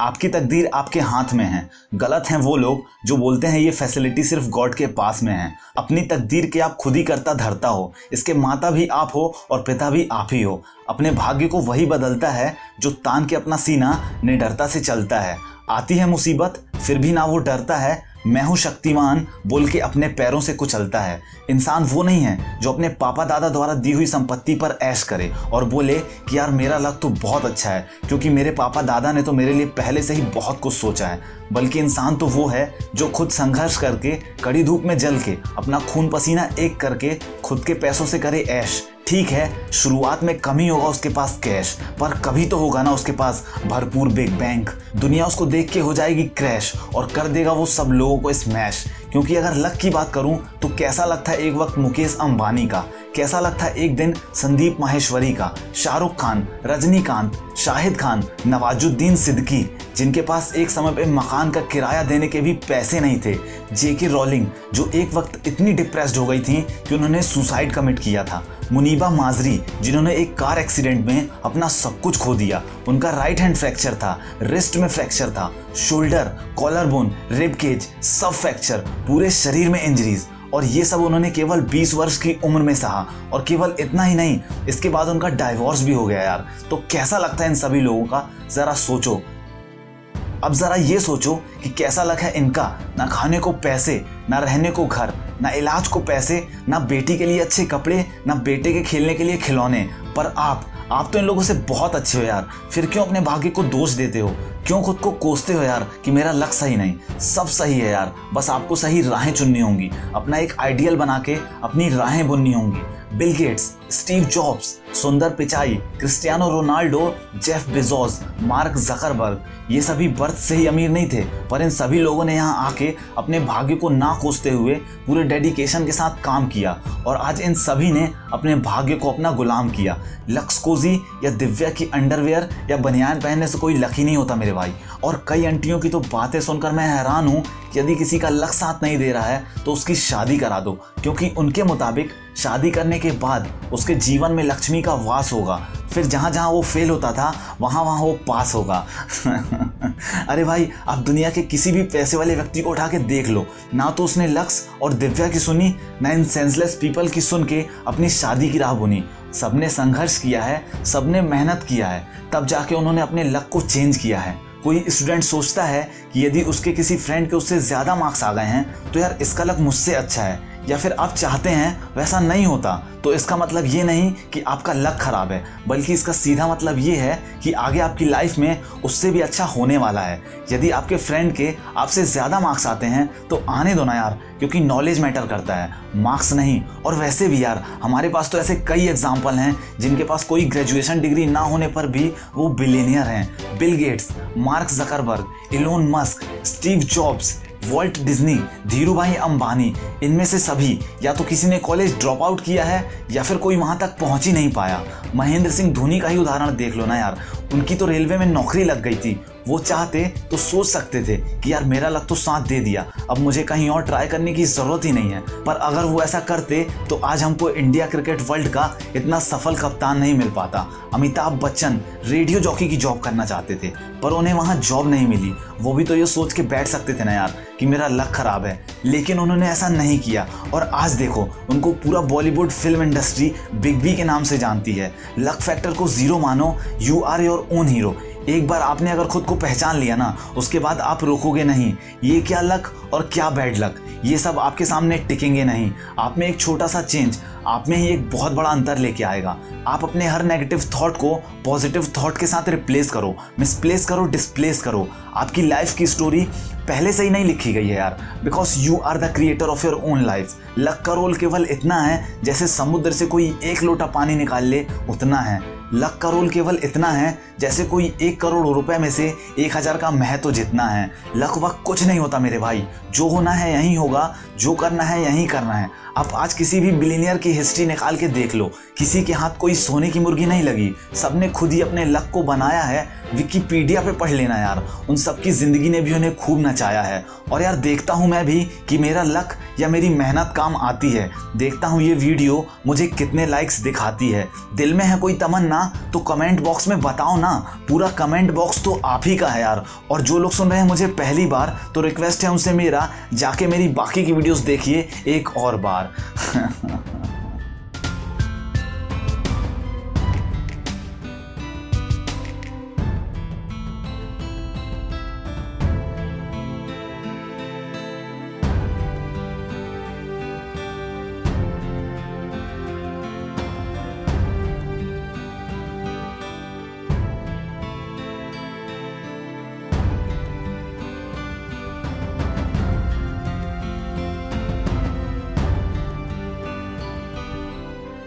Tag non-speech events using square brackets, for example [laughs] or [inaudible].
आपकी तकदीर आपके हाथ में है। गलत हैं वो लोग जो बोलते हैं ये फैसिलिटी सिर्फ़ गॉड के पास में है। अपनी तकदीर के आप खुद ही करता धरता हो। इसके माता भी आप हो और पिता भी आप ही हो। अपने भाग्य को वही बदलता है जो तान के अपना सीना निडरता से चलता है। आती है मुसीबत, फिर भी ना वो डरता है। मैं हूँ शक्तिमान, बोल के अपने पैरों से कुचलता है। इंसान वो नहीं है जो अपने पापा दादा द्वारा दी हुई संपत्ति पर ऐश करे और बोले कि यार मेरा लक तो बहुत अच्छा है, क्योंकि मेरे पापा दादा ने तो मेरे लिए पहले से ही बहुत कुछ सोचा है। बल्कि इंसान तो वो है जो खुद संघर्ष करके, कड़ी धूप में जल के, अपना खून पसीना एक करके, खुद के पैसों से करे ऐश। ठीक है, शुरुआत में कमी होगा उसके पास कैश पर कभी तो होगा ना उसके पास भरपूर बिग बैंक दुनिया उसको देख के हो जाएगी क्रैश और कर देगा वो सब लोगों को स्मैश क्योंकि अगर लक की बात करूँ तो कैसा लगता है एक वक्त मुकेश अंबानी का? कैसा लगता है एक दिन संदीप माहेश्वरी का? शाहरुख खान, रजनीकांत, शाहिद खान, नवाजुद्दीन सिद्दीकी जिनके पास एक समय पे मकान का किराया देने के भी पैसे नहीं थे, जेके रॉलिंग, जो एक वक्त इतनी डिप्रेस्ड हो गई थी कि उन्होंने सुसाइड कमिट किया था। मुनीबा माजरी, जिन्होंने एक कार एक्सीडेंट में अपना सब कुछ खो दिया, उनका राइट हैंड फ्रैक्चर था रिस्ट में फ्रैक्चर था shoulder collar bone rib cage सब फ्रैक्चर पूरे शरीर में इंजरीज और ये सब उन्होंने केवल 20 वर्ष की उम्र में सहा, और केवल इतना ही नहीं, इसके बाद उनका डाइवोर्स भी हो गया यार। तो कैसा लगता है इन सभी लोगों का? जरा सोचो। अब जरा ये सोचो कि कैसा लग है इनका। ना खाने को पैसे, ना रहने को घर, ना इलाज को पैसे, ना बेटी के लिए अच्छे कपड़े, ना बेटे के खेलने के लिए खिलौने। पर आप आप तो इन लोगों से बहुत अच्छे हो यार। फिर क्यों अपने भाग्य को दोष देते हो? क्यों खुद को कोसते हो यार कि मेरा लक सही नहीं? सब सही है यार। बस आपको सही राहें चुननी होंगी। अपना एक आइडियल बना के अपनी राहें बुननी होंगी। Bill Gates Steve Jobs Sundar Pichai Cristiano Ronaldo Jeff Bezos Mark Zuckerberg ये सभी बर्थ से ही अमीर नहीं थे, पर इन सभी लोगों ने यहाँ आके अपने भाग्य को ना कोसते हुए पूरे डेडिकेशन के साथ काम किया और आज इन सभी ने अपने भाग्य को अपना गुलाम किया। लक्सकोजी या दिव्या की अंडरवेयर या बनियान पहनने से कोई लकी नहीं होता मेरे भाई। और कई आंटियों की तो बातें सुनकर मैं हैरान हूँ कि यदि किसी का लक साथ नहीं दे रहा है तो उसकी शादी करा दो। क्योंकि उनके मुताबिक शादी करने के बाद उसके जीवन में लक्ष्मी का वास होगा। फिर जहाँ जहाँ वो फेल होता था, वहाँ वहाँ वो पास होगा। [laughs] अरे भाई आप दुनिया के किसी भी पैसे वाले व्यक्ति को उठा के देख लो। ना तो उसने लक्स और दिव्या की सुनी, ना इन सेंसलेस पीपल की सुन के अपनी शादी की राह बुनी। सबने संघर्ष किया है, सबने मेहनत किया है, तब जाके उन्होंने अपने लक को चेंज किया है। कोई स्टूडेंट सोचता है कि यदि उसके किसी फ्रेंड के उससे ज़्यादा मार्क्स आ गए हैं तो यार इसका लक मुझसे अच्छा है। या फिर आप चाहते हैं वैसा नहीं होता तो इसका मतलब ये नहीं कि आपका लक खराब है, बल्कि इसका सीधा मतलब ये है कि आगे आपकी लाइफ में उससे भी अच्छा होने वाला है। यदि आपके फ्रेंड के आपसे ज़्यादा मार्क्स आते हैं तो आने दो ना यार, क्योंकि नॉलेज मैटर करता है। मार्क्स नहीं, और वैसे भी यार, हमारे पास तो ऐसे कई एग्ज़ाम्पल हैं, जिनके पास कोई ग्रेजुएशन डिग्री ना होने पर भी वो बिलीनियर हैं। Bill Gates Mark Zuckerberg Elon Musk Steve Jobs Walt Disney Dhirubhai Ambani, इनमें से सभी या तो किसी ने कॉलेज ड्रॉप आउट किया है या फिर कोई वहाँ तक पहुँच ही नहीं पाया। महेंद्र सिंह धोनी का ही उदाहरण देख लो ना यार। उनकी तो रेलवे में नौकरी लग गई थी। वो चाहते तो सोच सकते थे कि यार मेरा लक तो साथ दे दिया। अब मुझे कहीं और ट्राई करने की ज़रूरत ही नहीं है। पर अगर वो ऐसा करते तो आज हमको इंडिया क्रिकेट वर्ल्ड का इतना सफल कप्तान नहीं मिल पाता। अमिताभ बच्चन रेडियो जॉकी की जॉब करना चाहते थे, पर उन्हें वहाँ जॉब नहीं मिली। वो भी तो ये सोच के बैठ सकते थे ना यार कि मेरा लक खराब है। लेकिन उन्होंने ऐसा नहीं किया। और आज देखो, उनको पूरा Bollywood film industry big B के नाम से जानती है। लक फैक्टर को ज़ीरो मानो you are your own hero एक बार आपने अगर खुद को पहचान लिया ना, उसके बाद आप रोकोगे नहीं। ये क्या लक और क्या बैड लक? ये सब आपके सामने टिकेंगे नहीं। आप में एक छोटा सा चेंज आप में ही एक बहुत बड़ा अंतर लेके आएगा। आप अपने हर नेगेटिव थॉट को पॉजिटिव थॉट के साथ रिप्लेस करो मिसप्लेस करो डिसप्लेस करो। आपकी लाइफ की स्टोरी पहले से ही नहीं लिखी गई है यार। Because you are the creator of your own life luck का रोल केवल इतना है, जैसे समुद्र से कोई एक लोटा पानी निकाल ले, उतना है। लक का रोल केवल इतना है, जैसे कोई एक करोड़ रुपए में से एक हज़ार का महत्व जितना है। लक वक कुछ नहीं होता मेरे भाई। जो होना है यही होगा, जो करना है यही करना है। आप आज किसी भी बिलीनियर की हिस्ट्री निकाल के देख लो। किसी के हाथ कोई सोने की मुर्गी नहीं लगी। सबने खुद ही अपने लक को बनाया है। विकीपीडिया पे पढ़ लेना यार। उन सबकी ज़िंदगी ने भी उन्हें खूब नचाया है। और यार देखता हूँ मैं भी कि मेरा लक या मेरी मेहनत काम आती है, देखता हूँ ये वीडियो मुझे कितने लाइक्स दिखाती है। दिल में है कोई तमन्ना तो कमेंट बॉक्स में बताओ ना। पूरा कमेंट बॉक्स तो आप ही का है यार। और जो लोग सुन रहे हैं मुझे पहली बार तो रिक्वेस्ट है उनसे मेरा, जाके मेरी बाकी की वीडियोस देखिए, एक और बार। [laughs]